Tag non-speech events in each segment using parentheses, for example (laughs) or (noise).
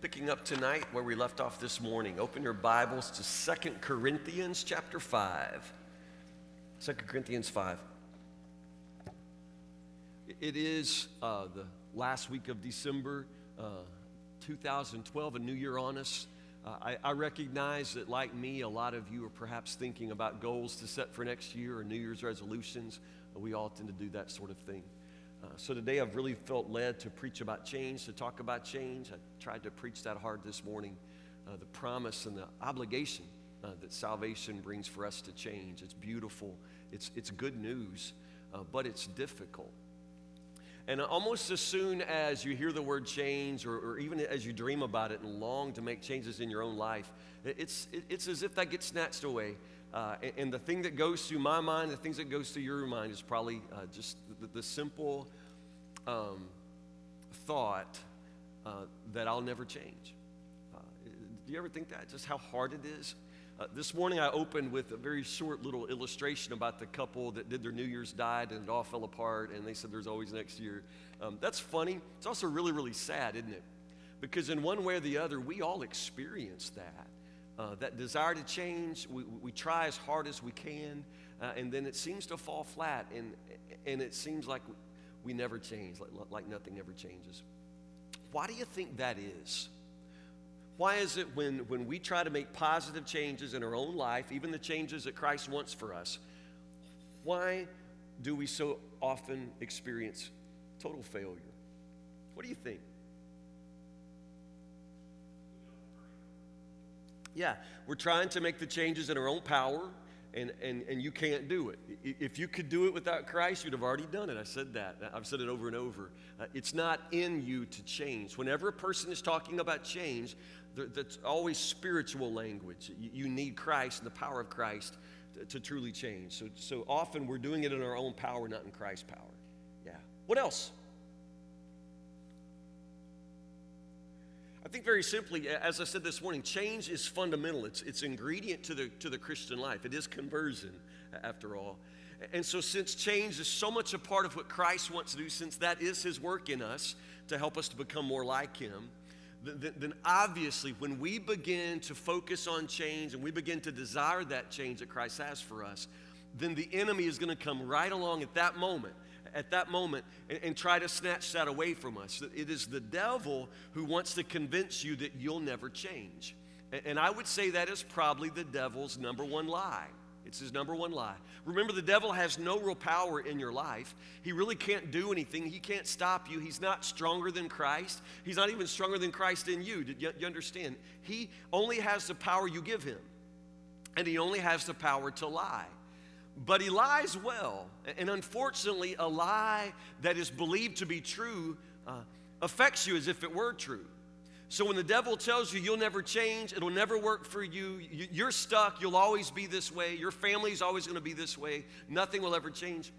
picking up tonight where we left off this morning. Open your Bibles to Second Corinthians chapter 5. 2 Corinthians 5. It is uh, the last week of December uh, 2012, a new year on us. Uh, I, I, recognize that, like me, a lot of you are perhaps thinking about goals to set for next year or New Year's resolutions. We all tend to do that sort of thing. Uh, so today I've really felt led to preach about change, to talk about change. I tried to preach that hard this morning. Uh, the promise and the obligation uh, that salvation brings for us to change. It's beautiful, it's, it's good news, uh, but it's difficult. And almost as soon as you hear the word change, or, or, even as you dream about it and long to make changes in your own life, it's, it's as if that gets snatched away. Uh, and, and, the thing that goes through my mind, the things that goes through your mind is probably uh, just the, the simple um, thought uh, that I'll never change. Uh, do you ever think that? Just how hard it is? Uh, this morning I opened with a very short little illustration about the couple that did their New Year's diet and it all fell apart and they said there's always next year. Um, that's funny. It's also really, really sad, isn't it? Because in one way or the other, we all experience that. Uh, that desire to change, we, we try as hard as we can, uh, and then it seems to fall flat, and, and it seems like we never change, like, like nothing ever changes. Why do you think that is? Why is it when, when we try to make positive changes in our own life, even the changes that Christ wants for us, why do we so often experience total failure? What do you think? Yeah, we're trying to make the changes in our own power, and, and, and you can't do it. If you could do it without Christ, you'd have already done it. I said that. I've said it over and over. Uh, it's not in you to change. Whenever a person is talking about change, that's always spiritual language. You, need Christ and the power of Christ to, to truly change. So, so often we're doing it in our own power, not in Christ's power. Yeah. What else? I think very simply, as I said this morning, change is fundamental. It's, it's ingredient to the, to the Christian life. It is conversion, after all. And so, since change is so much a part of what Christ wants to do, since that is his work in us to help us to become more like him, then, then obviously, when we begin to focus on change and we begin to desire that change that Christ has for us, then the enemy is going to come right along at that moment at that moment and, and, try to snatch that away from us. It is the devil who wants to convince you that you'll never change. And, and I would say that is probably the devil's number one lie. It's his number one lie. Remember, the devil has no real power in your life. He really can't do anything. He can't stop you. He's not stronger than Christ. He's not even stronger than Christ in you. Did you, you understand? He only has the power you give him, and he only has the power to lie but he lies well. And unfortunately, a lie that is believed to be true uh, affects you as if it were true. So when the devil tells you you'll never change, it'll never work for you, you're stuck, you'll always be this way, your family's always to be this way, nothing will ever change.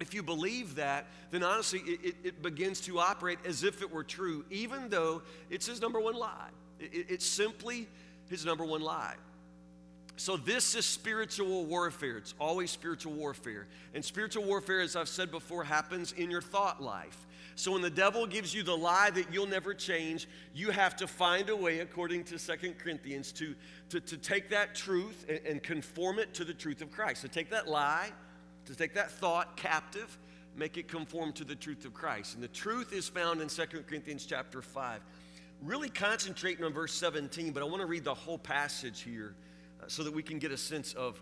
If you believe that, then honestly, it, it, it begins to operate as if it were true, even though it's his number one lie. It, it's simply his number one lie. So, this is spiritual warfare. It's always spiritual warfare. And spiritual warfare, as I've said before, happens in your thought life. So, when the devil gives you the lie that you'll never change, you have to find a way, according to Second Corinthians, to, to, to take that truth and, and conform it to the truth of Christ. To take that lie, to take that thought captive, make it conform to the truth of Christ. And the truth is found in Second Corinthians chapter 5. Really concentrating on verse 17, but I want to read the whole passage here so that we can get a sense of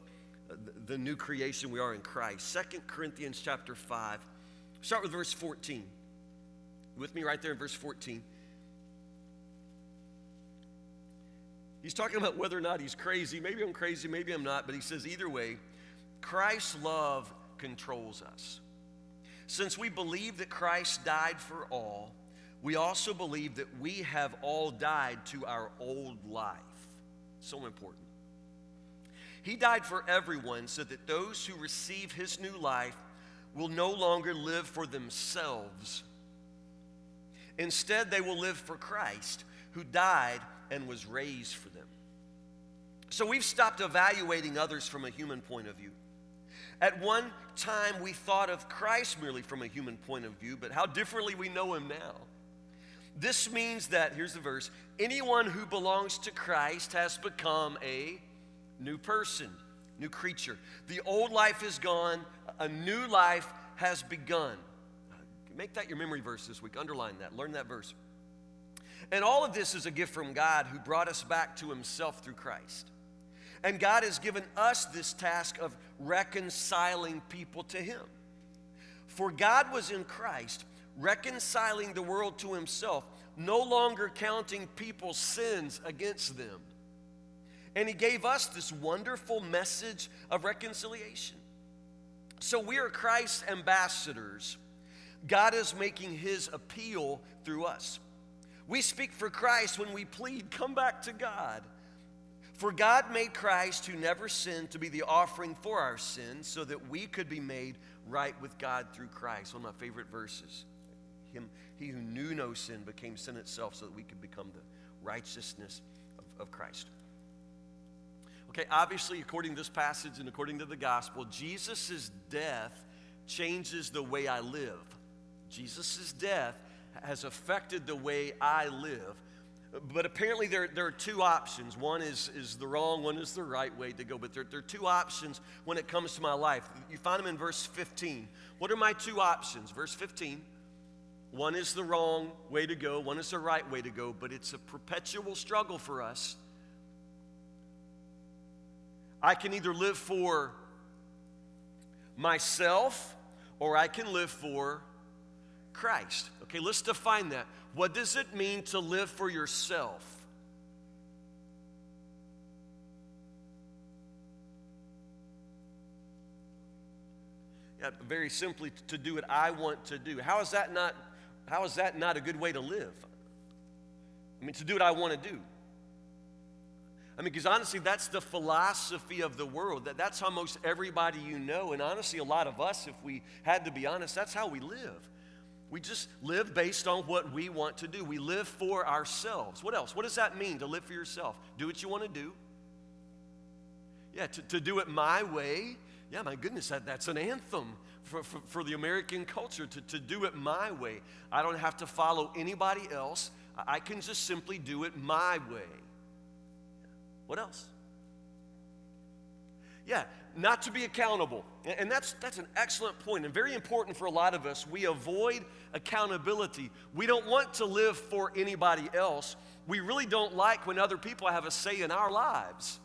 the new creation we are in Christ. Second Corinthians chapter 5. Start with verse 14. With me right there in verse 14. He's talking about whether or not he's crazy. Maybe I'm crazy, maybe I'm not, but he says either way, Christ's love controls us. Since we believe that Christ died for all, we also believe that we have all died to our old life. So important. He died for everyone so that those who receive his new life will no longer live for themselves. Instead, they will live for Christ, who died and was raised for them. So we've stopped evaluating others from a human point of view. At one time, we thought of Christ merely from a human point of view, but how differently we know him now. This means that, here's the verse anyone who belongs to Christ has become a new person, new creature. The old life is gone, a new life has begun. Make that your memory verse this week. Underline that. Learn that verse. And all of this is a gift from God who brought us back to himself through Christ. And God has given us this task of reconciling people to him. For God was in Christ, reconciling the world to himself, no longer counting people's sins against them. And he gave us this wonderful message of reconciliation. So we are Christ's ambassadors. God is making his appeal through us. We speak for Christ when we plead, Come back to God. For God made Christ, who never sinned, to be the offering for our sins so that we could be made right with God through Christ. One of my favorite verses. Him, he who knew no sin became sin itself so that we could become the righteousness of, of Christ. Okay, obviously, according to this passage and according to the gospel, Jesus' death changes the way I live. Jesus' death has affected the way I live. But apparently, there, there are two options. One is, is the wrong, one is the right way to go. But there, there are two options when it comes to my life. You find them in verse 15. What are my two options? Verse 15. One is the wrong way to go, one is the right way to go, but it's a perpetual struggle for us. I can either live for myself or I can live for Christ. Okay, let's define that. What does it mean to live for yourself? Yeah, very simply, to do what I want to do. How is that not? How is that not a good way to live? I mean, to do what I want to do. I mean, because honestly, that's the philosophy of the world. That, that's how most everybody you know, and honestly, a lot of us, if we had to be honest, that's how we live. We just live based on what we want to do. We live for ourselves. What else? What does that mean to live for yourself? Do what you want to do. Yeah, to, to do it my way. Yeah, my goodness, that, that's an anthem for, for, for the American culture to, to do it my way. I don't have to follow anybody else. I can just simply do it my way. What else? Yeah, not to be accountable. And that's, that's an excellent point and very important for a lot of us. We avoid accountability. We don't want to live for anybody else. We really don't like when other people have a say in our lives.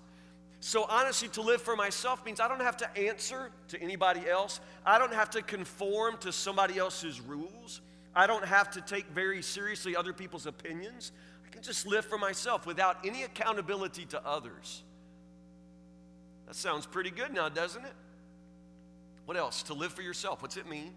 So, honestly, to live for myself means I don't have to answer to anybody else. I don't have to conform to somebody else's rules. I don't have to take very seriously other people's opinions. I can just live for myself without any accountability to others. That sounds pretty good now, doesn't it? What else? To live for yourself. What's it mean?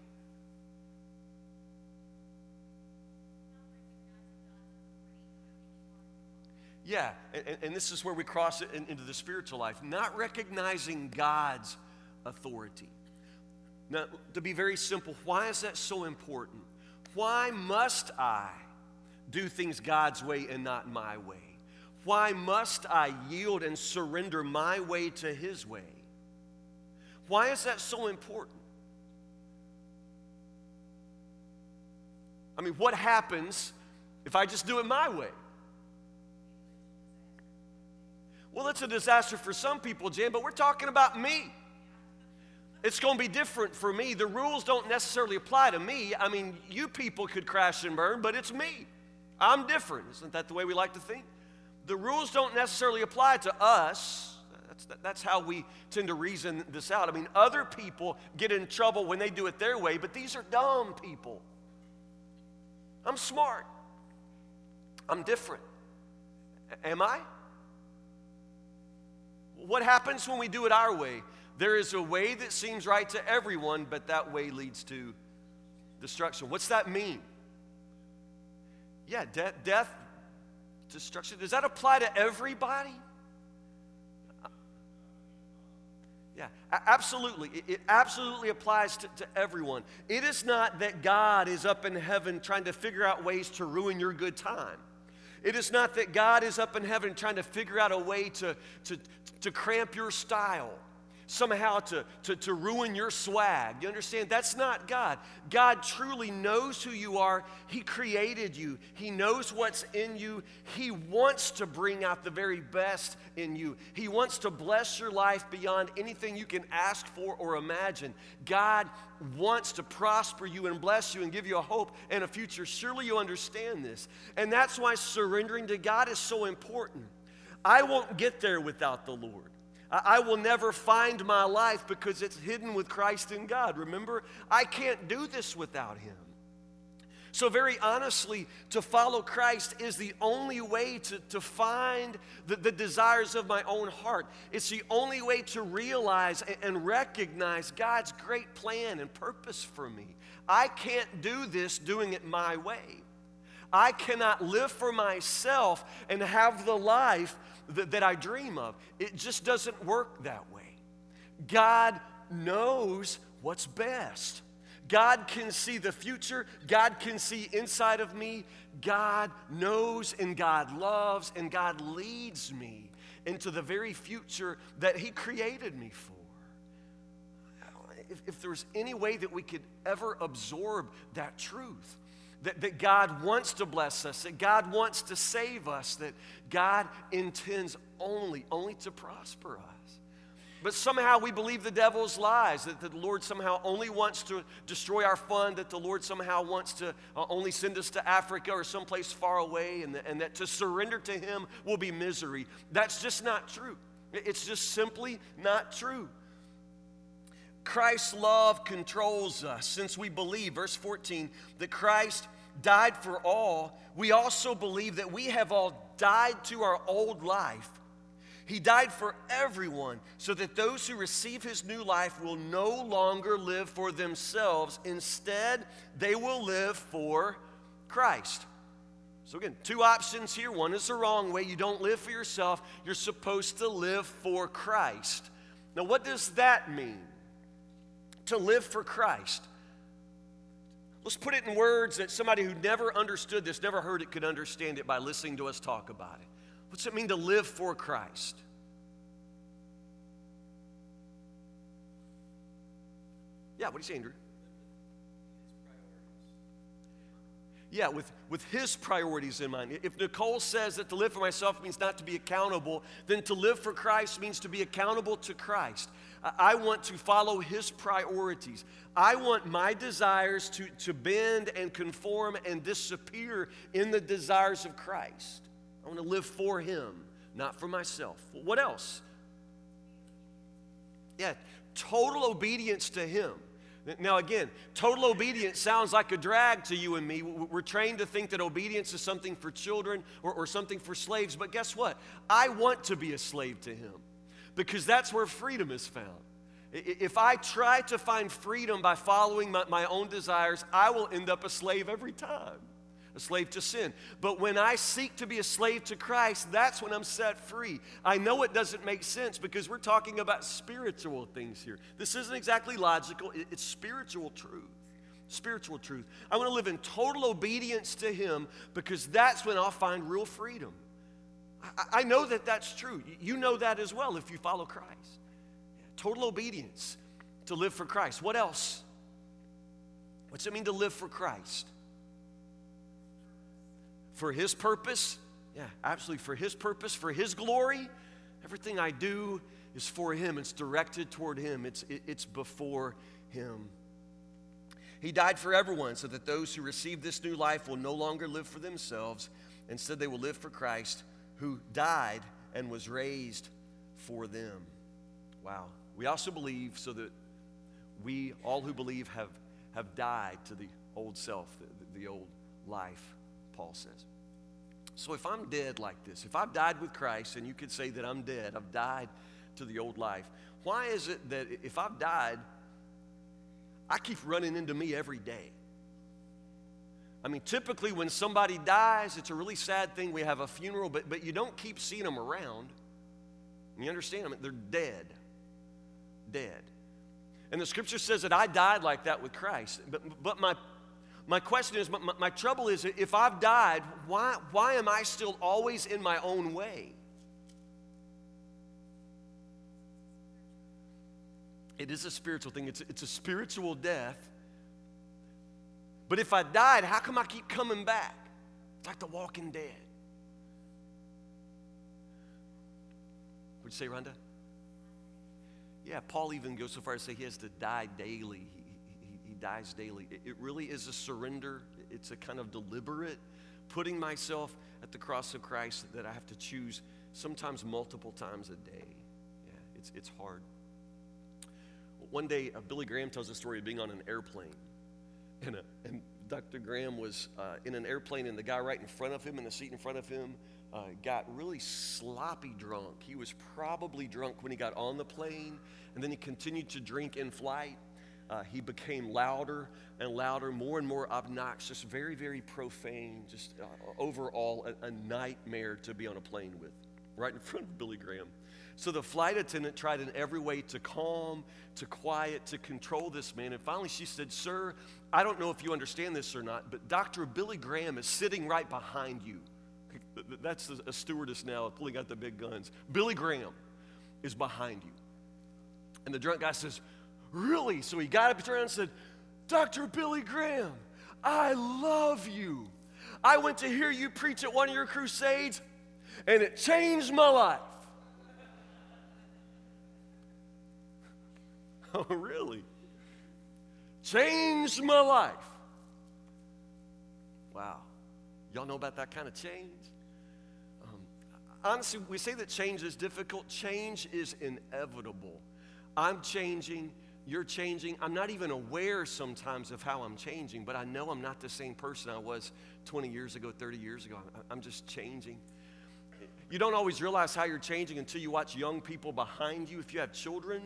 Yeah, and, and, this is where we cross it in, into the spiritual life. Not recognizing God's authority. Now, to be very simple, why is that so important? Why must I do things God's way and not my way? Why must I yield and surrender my way to His way? Why is that so important? I mean, what happens if I just do it my way? Well, it's a disaster for some people, Jan, but we're talking about me. It's going to be different for me. The rules don't necessarily apply to me. I mean, you people could crash and burn, but it's me. I'm different. Isn't that the way we like to think? The rules don't necessarily apply to us. That's, that's how we tend to reason this out. I mean, other people get in trouble when they do it their way, but these are dumb people. I'm smart. I'm different. Am I? What happens when we do it our way? There is a way that seems right to everyone, but that way leads to destruction. What's that mean? Yeah, de- death, destruction. Does that apply to everybody? Yeah, absolutely. It, it absolutely applies to, to everyone. It is not that God is up in heaven trying to figure out ways to ruin your good time. It is not that God is up in heaven trying to figure out a way to, to, to cramp your style. Somehow to, to, to ruin your swag. You understand? That's not God. God truly knows who you are. He created you, He knows what's in you. He wants to bring out the very best in you. He wants to bless your life beyond anything you can ask for or imagine. God wants to prosper you and bless you and give you a hope and a future. Surely you understand this. And that's why surrendering to God is so important. I won't get there without the Lord. I will never find my life because it's hidden with Christ in God. Remember, I can't do this without Him. So, very honestly, to follow Christ is the only way to, to find the, the desires of my own heart. It's the only way to realize and, and recognize God's great plan and purpose for me. I can't do this doing it my way. I cannot live for myself and have the life that, that I dream of. It just doesn't work that way. God knows what's best. God can see the future. God can see inside of me. God knows and God loves and God leads me into the very future that He created me for. If, if there's any way that we could ever absorb that truth, that, that God wants to bless us, that God wants to save us, that God intends only, only to prosper us. But somehow we believe the devil's lies, that the Lord somehow only wants to destroy our fund, that the Lord somehow wants to uh, only send us to Africa or someplace far away, and, and that to surrender to Him will be misery. That's just not true. It's just simply not true. Christ's love controls us since we believe, verse 14, that Christ died for all, we also believe that we have all died to our old life. He died for everyone so that those who receive his new life will no longer live for themselves. Instead, they will live for Christ. So, again, two options here. One is the wrong way. You don't live for yourself, you're supposed to live for Christ. Now, what does that mean? To live for Christ. Let's put it in words that somebody who never understood this, never heard it, could understand it by listening to us talk about it. What's it mean to live for Christ? Yeah, what do you say, Andrew? Yeah, with, with his priorities in mind. If Nicole says that to live for myself means not to be accountable, then to live for Christ means to be accountable to Christ. I want to follow his priorities. I want my desires to, to bend and conform and disappear in the desires of Christ. I want to live for him, not for myself. What else? Yeah, total obedience to him. Now, again, total obedience sounds like a drag to you and me. We're trained to think that obedience is something for children or, or, something for slaves, but guess what? I want to be a slave to Him because that's where freedom is found. If I try to find freedom by following my, my own desires, I will end up a slave every time a slave to sin. But when I seek to be a slave to Christ, that's when I'm set free. I know it doesn't make sense because we're talking about spiritual things here. This isn't exactly logical, it's spiritual truth. Spiritual truth. I want to live in total obedience to Him because that's when I'll find real freedom. I, know that that's true. You know that as well if you follow Christ. Total obedience to live for Christ. What else? What's it mean to live for Christ? For His purpose? Yeah, absolutely. For His purpose, for His glory. Everything I do is for Him. It's directed toward Him, it's, it's before Him. He died for everyone so that those who receive this new life will no longer live for themselves. Instead, they will live for Christ who died and was raised for them. Wow. We also believe so that we, all who believe, have, have died to the old self, the, the old life, Paul says. So if I'm dead like this, if I've died with Christ, and you could say that I'm dead, I've died to the old life, why is it that if I've died, I keep running into me every day? I mean, typically when somebody dies, it's a really sad thing. We have a funeral, but, but you don't keep seeing them around. You understand? I mean, they're dead dead. And the scripture says that I died like that with Christ. But, but my, my question is, my, my trouble is, if I've died, why, why am I still always in my own way? It is a spiritual thing, it's, it's a spiritual death. But if I died, how come I keep coming back? It's like the walking dead. What'd you say, Rhonda? Yeah, Paul even goes so far as to say he has to die daily. He, he, he dies daily. It, it really is a surrender, it's a kind of deliberate putting myself at the cross of Christ that I have to choose sometimes multiple times a day. Yeah, it's, it's hard. One day, uh, Billy Graham tells a story of being on an airplane. And, uh, and Dr. Graham was uh, in an airplane, and the guy right in front of him, in the seat in front of him, uh, got really sloppy drunk. He was probably drunk when he got on the plane, and then he continued to drink in flight. Uh, he became louder and louder, more and more obnoxious, very, very profane, just uh, overall a, a nightmare to be on a plane with, right in front of Billy Graham. So the flight attendant tried in every way to calm, to quiet, to control this man. And finally she said, Sir, I don't know if you understand this or not, but Dr. Billy Graham is sitting right behind you. That's a stewardess now pulling out the big guns. Billy Graham is behind you. And the drunk guy says, Really? So he got up, around, and said, Dr. Billy Graham, I love you. I went to hear you preach at one of your crusades, and it changed my life. (laughs) oh, really? Changed my life. Wow. Y'all know about that kind of change? Um, honestly, we say that change is difficult. Change is inevitable. I'm changing. You're changing. I'm not even aware sometimes of how I'm changing, but I know I'm not the same person I was 20 years ago, 30 years ago. I'm just changing. You don't always realize how you're changing until you watch young people behind you. If you have children,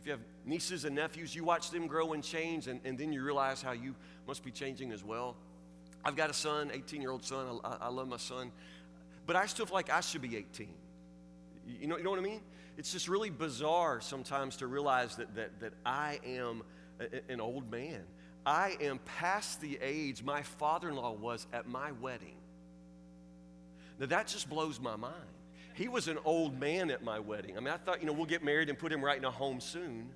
if you have nieces and nephews, you watch them grow and change, and, and then you realize how you must be changing as well. I've got a son, 18 year old son. I, I, love my son. But I still feel like I should be 18. You know, you know what I mean? It's just really bizarre sometimes to realize that, that, that I am a, an old man. I am past the age my father in law was at my wedding. Now, that just blows my mind. He was an old man at my wedding. I mean, I thought, you know, we'll get married and put him right in a home soon.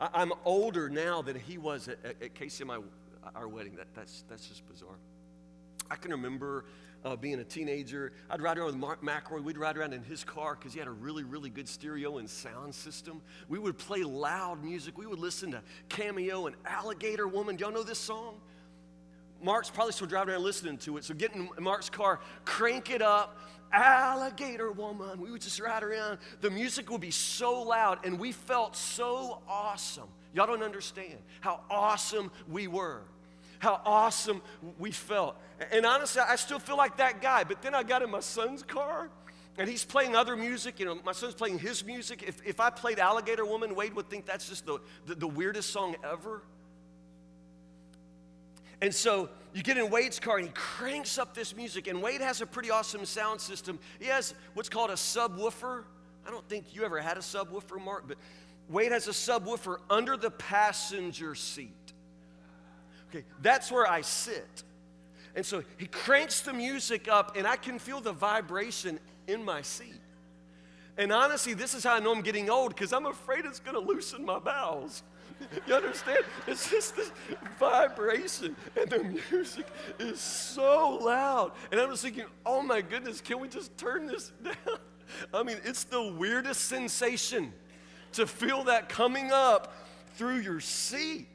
I, am older now than he was at, at, at my, our wedding. That, that's, that's just bizarre. I can remember uh, being a teenager. I'd ride around with Mark McRoy. We'd ride around in his car because he had a really, really good stereo and sound system. We would play loud music. We would listen to Cameo and Alligator Woman. Do y'all know this song? Mark's probably still driving around listening to it. So get in Mark's car, crank it up. Alligator Woman. We would just ride around. The music would be so loud, and we felt so awesome. Y'all don't understand how awesome we were how awesome we felt. And honestly, I still feel like that guy. But then I got in my son's car and he's playing other music. You know, my son's playing his music. If, if I played Alligator Woman, Wade would think that's just the, the, the weirdest song ever. And so you get in Wade's car and he cranks up this music. And Wade has a pretty awesome sound system. He has what's called a subwoofer. I don't think you ever had a subwoofer, Mark, but Wade has a subwoofer under the passenger seat. Okay, that's where I sit. And so he cranks the music up, and I can feel the vibration in my seat. And honestly, this is how I know I'm getting old because I'm afraid it's going to loosen my bowels. You understand? It's just this vibration, and the music is so loud. And I'm just thinking, oh my goodness, can we just turn this (laughs) down? I mean, it's the weirdest sensation to feel that coming up through your seat.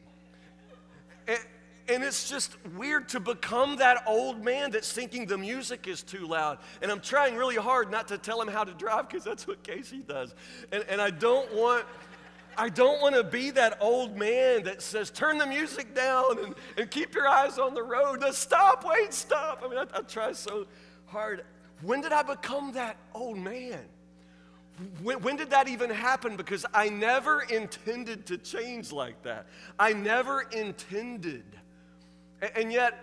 And, and it's just weird to become that old man that's thinking the music is too loud. And I'm trying really hard not to tell him how to drive because that's what Casey does. And, and I don't want. I don't want to be that old man that says, turn the music down and, and keep your eyes on the road. No, stop, wait, stop. I mean, I, I try so hard. When did I become that old man? When, when, did that even happen? Because I never intended to change like that. I never intended. And yet,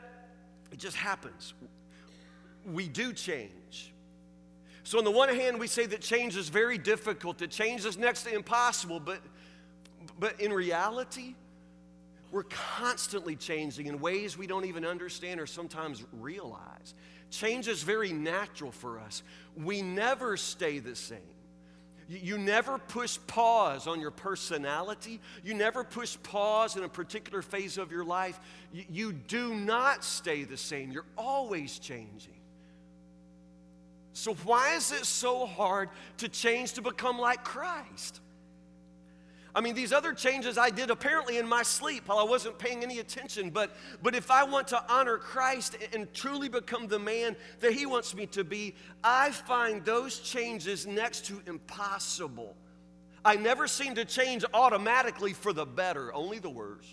it just happens. We do change. So, on the one hand, we say that change is very difficult, that change is next to impossible, but, but in reality, we're constantly changing in ways we don't even understand or sometimes realize. Change is very natural for us. We never stay the same. You never push pause on your personality. You never push pause in a particular phase of your life. You do not stay the same. You're always changing. So, why is it so hard to change to become like Christ? I mean, these other changes I did apparently in my sleep while I wasn't paying any attention. But, but if I want to honor Christ and truly become the man that He wants me to be, I find those changes next to impossible. I never seem to change automatically for the better, only the worse.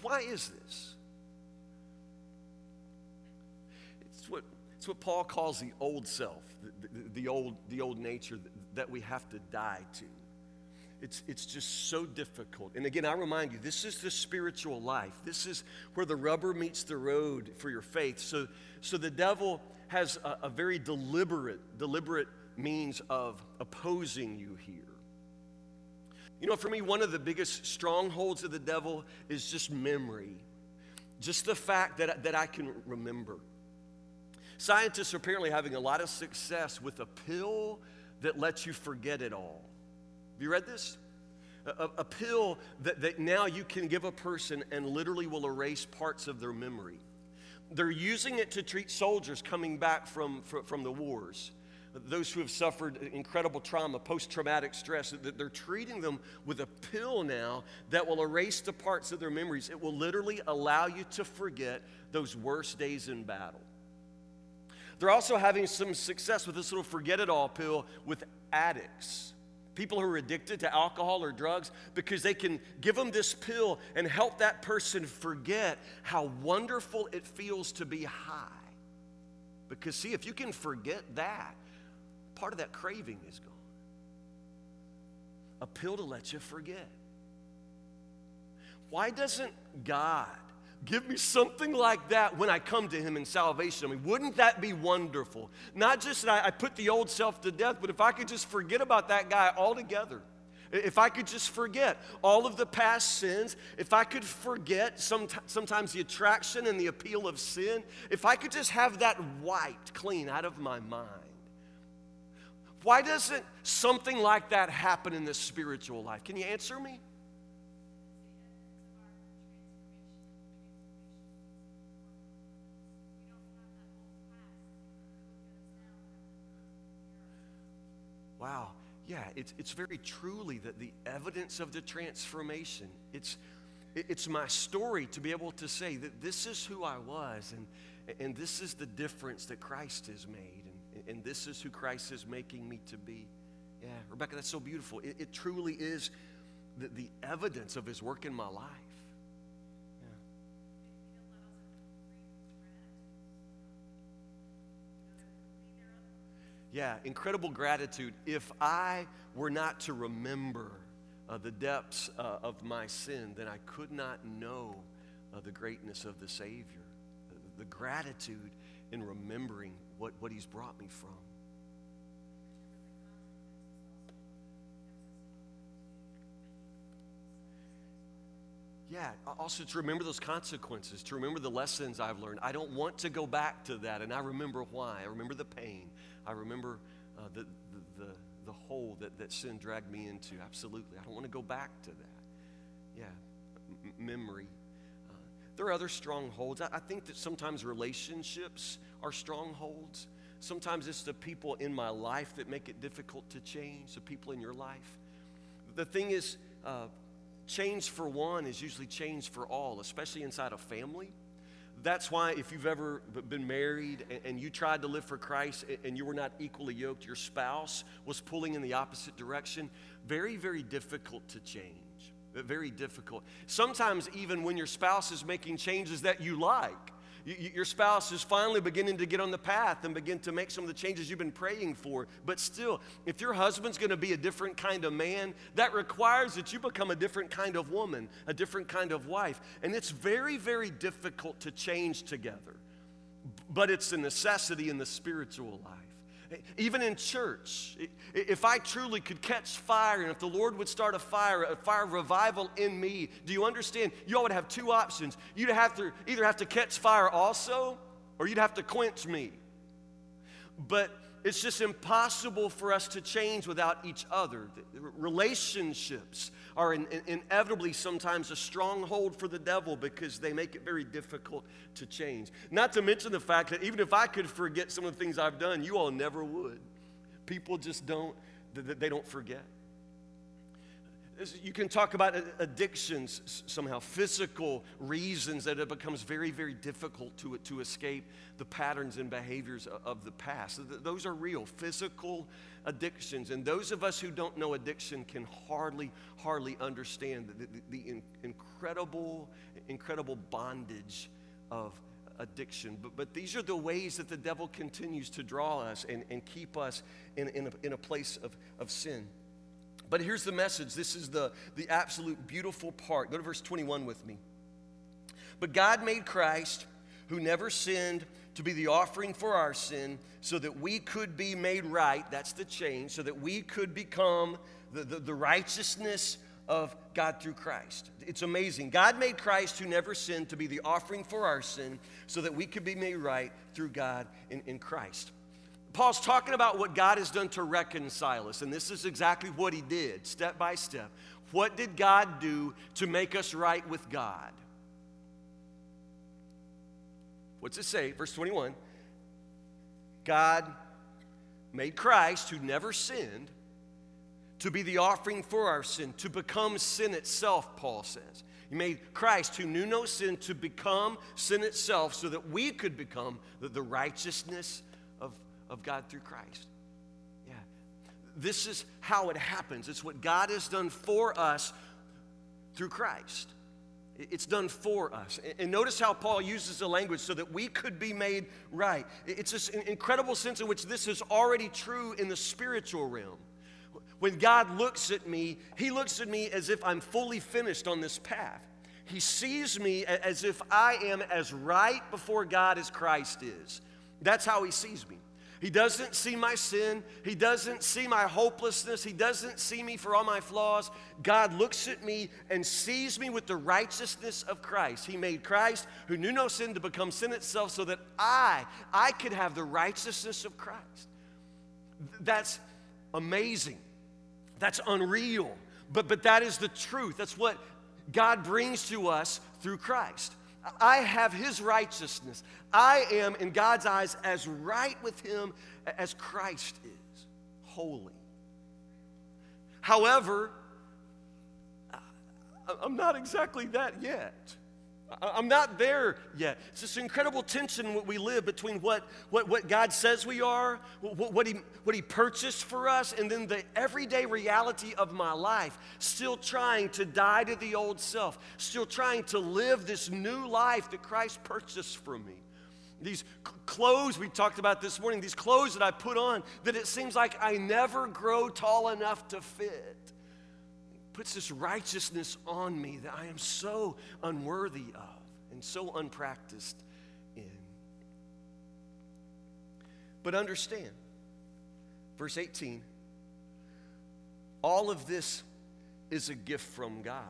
Why is this? It's what, it's what Paul calls the old self, the, the, the old, the old nature that we have to die to. It's, it's just so difficult. And again, I remind you, this is the spiritual life. This is where the rubber meets the road for your faith. So, so the devil has a, a very deliberate, deliberate means of opposing you here. You know, for me, one of the biggest strongholds of the devil is just memory, just the fact that, that I can remember. Scientists are apparently having a lot of success with a pill that lets you forget it all. Have you read this? A, a, pill that, that now you can give a person and literally will erase parts of their memory. They're using it to treat soldiers coming back from, from, from the wars, those who have suffered incredible trauma, post traumatic stress. That they're treating them with a pill now that will erase the parts of their memories. It will literally allow you to forget those worst days in battle. They're also having some success with this little forget it all pill with addicts people who are addicted to alcohol or drugs because they can give them this pill and help that person forget how wonderful it feels to be high. Because, see, if you can forget that, part of that craving is gone. A pill to let you forget. Why doesn't God Give me something like that when I come to Him in salvation. I mean, wouldn't that be wonderful? Not just that I, I put the old self to death, but if I could just forget about that guy altogether. If I could just forget all of the past sins, if I could forget some, sometimes the attraction and the appeal of sin, if I could just have that wiped clean out of my mind. Why doesn't something like that happen in the spiritual life? Can you answer me? Wow, yeah, it's, it's very truly that the evidence of the transformation. It's, it's my story to be able to say that this is who I was and, and this is the difference that Christ has made and, and this is who Christ is making me to be. Yeah, Rebecca, that's so beautiful. It, it truly is the, the evidence of his work in my life. Yeah, incredible gratitude. If I were not to remember uh, the depths uh, of my sin, then I could not know uh, the greatness of the Savior. The, the gratitude in remembering what, what He's brought me from. Yeah, also to remember those consequences, to remember the lessons I've learned. I don't want to go back to that, and I remember why. I remember the pain. I remember uh, the, the, the, hole that, that sin dragged me into. Absolutely. I don't want to go back to that. Yeah, M- memory. Uh, there are other strongholds. I, I think that sometimes relationships are strongholds. Sometimes it's the people in my life that make it difficult to change, the people in your life. The thing is, uh, change for one is usually change for all, especially inside a family that's why if you've ever been married and you tried to live for Christ and you were not equally yoked, your spouse was pulling in the opposite direction, very, very difficult to change. Very difficult. Sometimes, even when your spouse is making changes that you like, your spouse is finally beginning to get on the path and begin to make some of the changes you've been praying for. But still, if your husband's going to be a different kind of man, that requires that you become a different kind of woman, a different kind of wife. And it's very, very difficult to change together. But it's a necessity in the spiritual life. Even in church, if I truly could catch fire and if the Lord would start a fire, a fire revival in me, do you understand? You all would have two options. You'd have to either have to catch fire also, or you'd have to quench me. But it's just impossible for us to change without each other. Relationships are in, in, inevitably sometimes a stronghold for the devil because they make it very difficult to change. Not to mention the fact that even if I could forget some of the things I've done, you all never would. People just don't, they don't forget. You can talk about addictions somehow, physical reasons that it becomes very, very difficult to, to escape the patterns and behaviors of the past. Those are real, physical addictions. And those of us who don't know addiction can hardly, hardly understand the, the, the incredible, incredible bondage of addiction. But, but these are the ways that the devil continues to draw us and, and keep us in, in, a, in a place of, of sin. But here's the message. This is the, the absolute beautiful part. Go to verse 21 with me. But God made Christ, who never sinned, to be the offering for our sin, so that we could be made right. That's the change. So that we could become the, the, the righteousness of God through Christ. It's amazing. God made Christ, who never sinned, to be the offering for our sin, so that we could be made right through God in, in Christ. Paul's talking about what God has done to reconcile us, and this is exactly what he did, step by step. What did God do to make us right with God? What's it say? Verse 21 God made Christ, who never sinned, to be the offering for our sin, to become sin itself, Paul says. He made Christ, who knew no sin, to become sin itself so that we could become the, righteousness of God through Christ. Yeah. This is how it happens. It's what God has done for us through Christ. It's done for us. And notice how Paul uses the language so that we could be made right. It's this incredible sense in which this is already true in the spiritual realm. When God looks at me, He looks at me as if I'm fully finished on this path. He sees me as if I am as right before God as Christ is. That's how He sees me. He doesn't see my sin. He doesn't see my hopelessness. He doesn't see me for all my flaws. God looks at me and sees me with the righteousness of Christ. He made Christ, who knew no sin, to become sin itself so that I, I could have the righteousness of Christ. That's amazing. That's unreal. But, but that is the truth. That's what God brings to us through Christ. I have his righteousness. I am, in God's eyes, as right with him as Christ is, holy. However, I'm not exactly that yet. I'm not there yet. It's this incredible tension what we live between what, what, what God says we are, what, what, he, what He purchased for us, and then the everyday reality of my life. Still trying to die to the old self, still trying to live this new life that Christ purchased for me. These clothes we talked about this morning, these clothes that I put on, that it seems like I never grow tall enough to fit puts this righteousness on me that I am so unworthy of and so unpracticed in. But understand, verse 18, all of this is a gift from God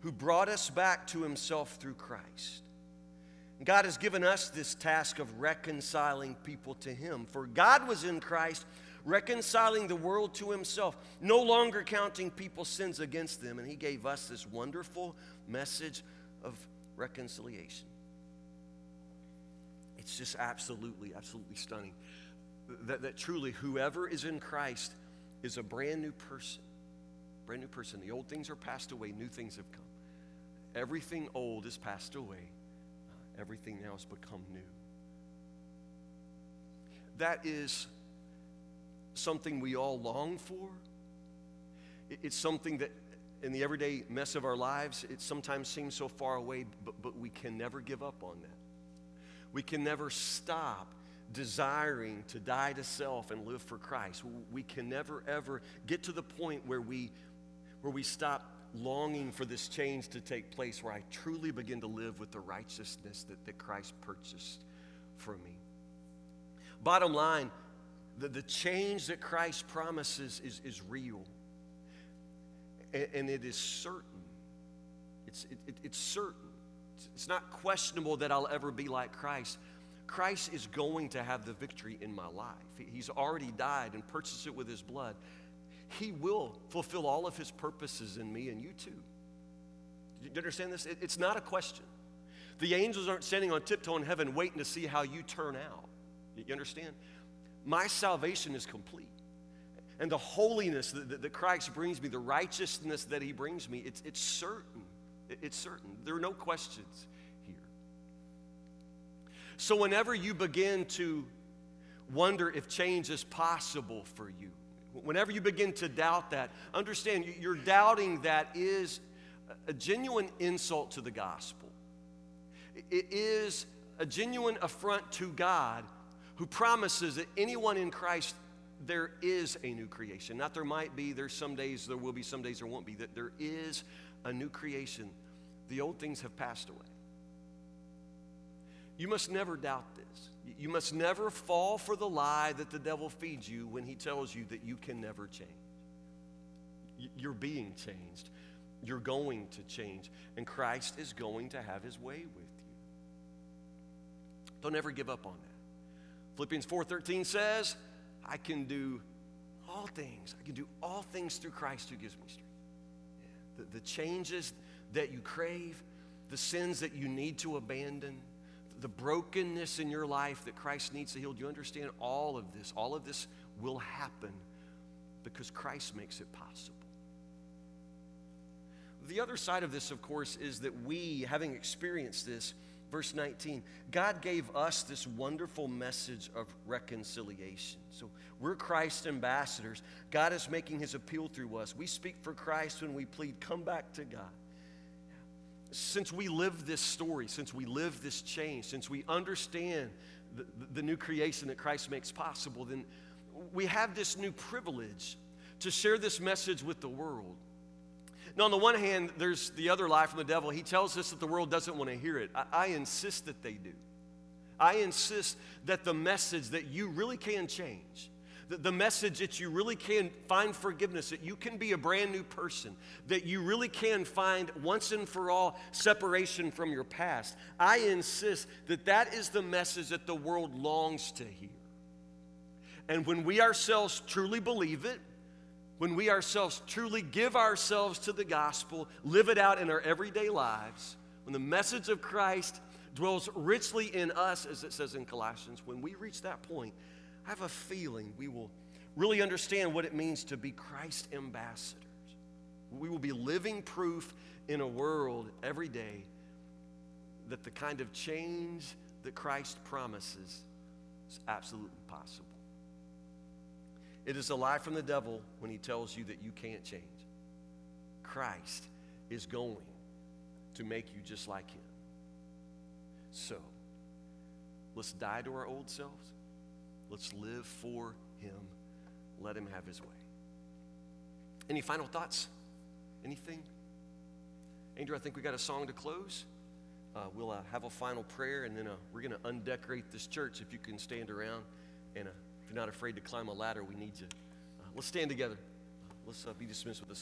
who brought us back to himself through Christ. God has given us this task of reconciling people to him. For God was in Christ reconciling the world to himself, no longer counting people's sins against them. And he gave us this wonderful message of reconciliation. It's just absolutely, absolutely stunning. That, that truly, whoever is in Christ is a brand new person. Brand new person. The old things are passed away, new things have come. Everything old is passed away, everything now has become new. That is something we all long for. It's something that in the everyday mess of our lives, it sometimes seems so far away, but, but we can never give up on that. We can never stop desiring to die to self and live for Christ. We can never, ever get to the point where we, where we stop longing for this change to take place, where I truly begin to live with the righteousness that, that Christ purchased for me. Bottom line, the, the change that Christ promises is, is real. And, and it is certain. It's, it, it's certain. It's not questionable that I'll ever be like Christ. Christ is going to have the victory in my life. He's already died and purchased it with his blood. He will fulfill all of his purposes in me and you too. Do you understand this? It's not a question. The angels aren't standing on tiptoe in heaven waiting to see how you turn out. You understand? My salvation is complete. And the holiness that, that Christ brings me, the righteousness that he brings me, it's, it's certain. It's certain. There are no questions here. So, whenever you begin to wonder if change is possible for you, whenever you begin to doubt that, understand you're doubting that is a genuine insult to the gospel. It is a genuine affront to God who promises that anyone in Christ there is a new creation. Not there might be, there's some days there will be, some days there won't be. That there is a new creation. The old things have passed away. You must never doubt this. You must never fall for the lie that the devil feeds you when he tells you that you can never change. You're being changed. You're going to change. And Christ is going to have his way with you. Don't ever give up on that. Philippians 4:13 says, I can do all things. I can do all things through Christ who gives me strength. Yeah. The, the changes that you crave, the sins that you need to abandon, the brokenness in your life that Christ needs to heal. Do you understand all of this? All of this will happen because Christ makes it possible. The other side of this, of course, is that we, having experienced this, verse 19, God gave us this wonderful message of reconciliation. So we're Christ's ambassadors. God is making his appeal through us. We speak for Christ when we plead, come back to God. Since we live this story, since we live this change, since we understand the, the new creation that Christ makes possible, then we have this new privilege to share this message with the world. Now, on the one hand, there's the other lie from the devil. He tells us that the world doesn't want to hear it. I, I insist that they do. I insist that the message that you really can change, the, the message that you really can find forgiveness, that you can be a brand new person, that you really can find once and for all separation from your past. I insist that that is the message that the world longs to hear. And when we ourselves truly believe it, when we ourselves truly give ourselves to the gospel, live it out in our everyday lives, when the message of Christ dwells richly in us, as it says in Colossians, when we reach that point, I have a feeling we will really understand what it means to be Christ ambassadors. We will be living proof in a world every day that the kind of change that Christ promises is absolutely possible. It is a lie from the devil when he tells you that you can't change. Christ is going to make you just like him. So, let's die to our old selves. Let's live for him. Let him have his way. Any final thoughts? Anything? Andrew, I think we got a song to close. Uh, we'll uh, have a final prayer, and then uh, we're going to undecorate this church if you can stand around and you're not afraid to climb a ladder, we need you. Uh, let's stand together. Let's uh, be dismissed with this.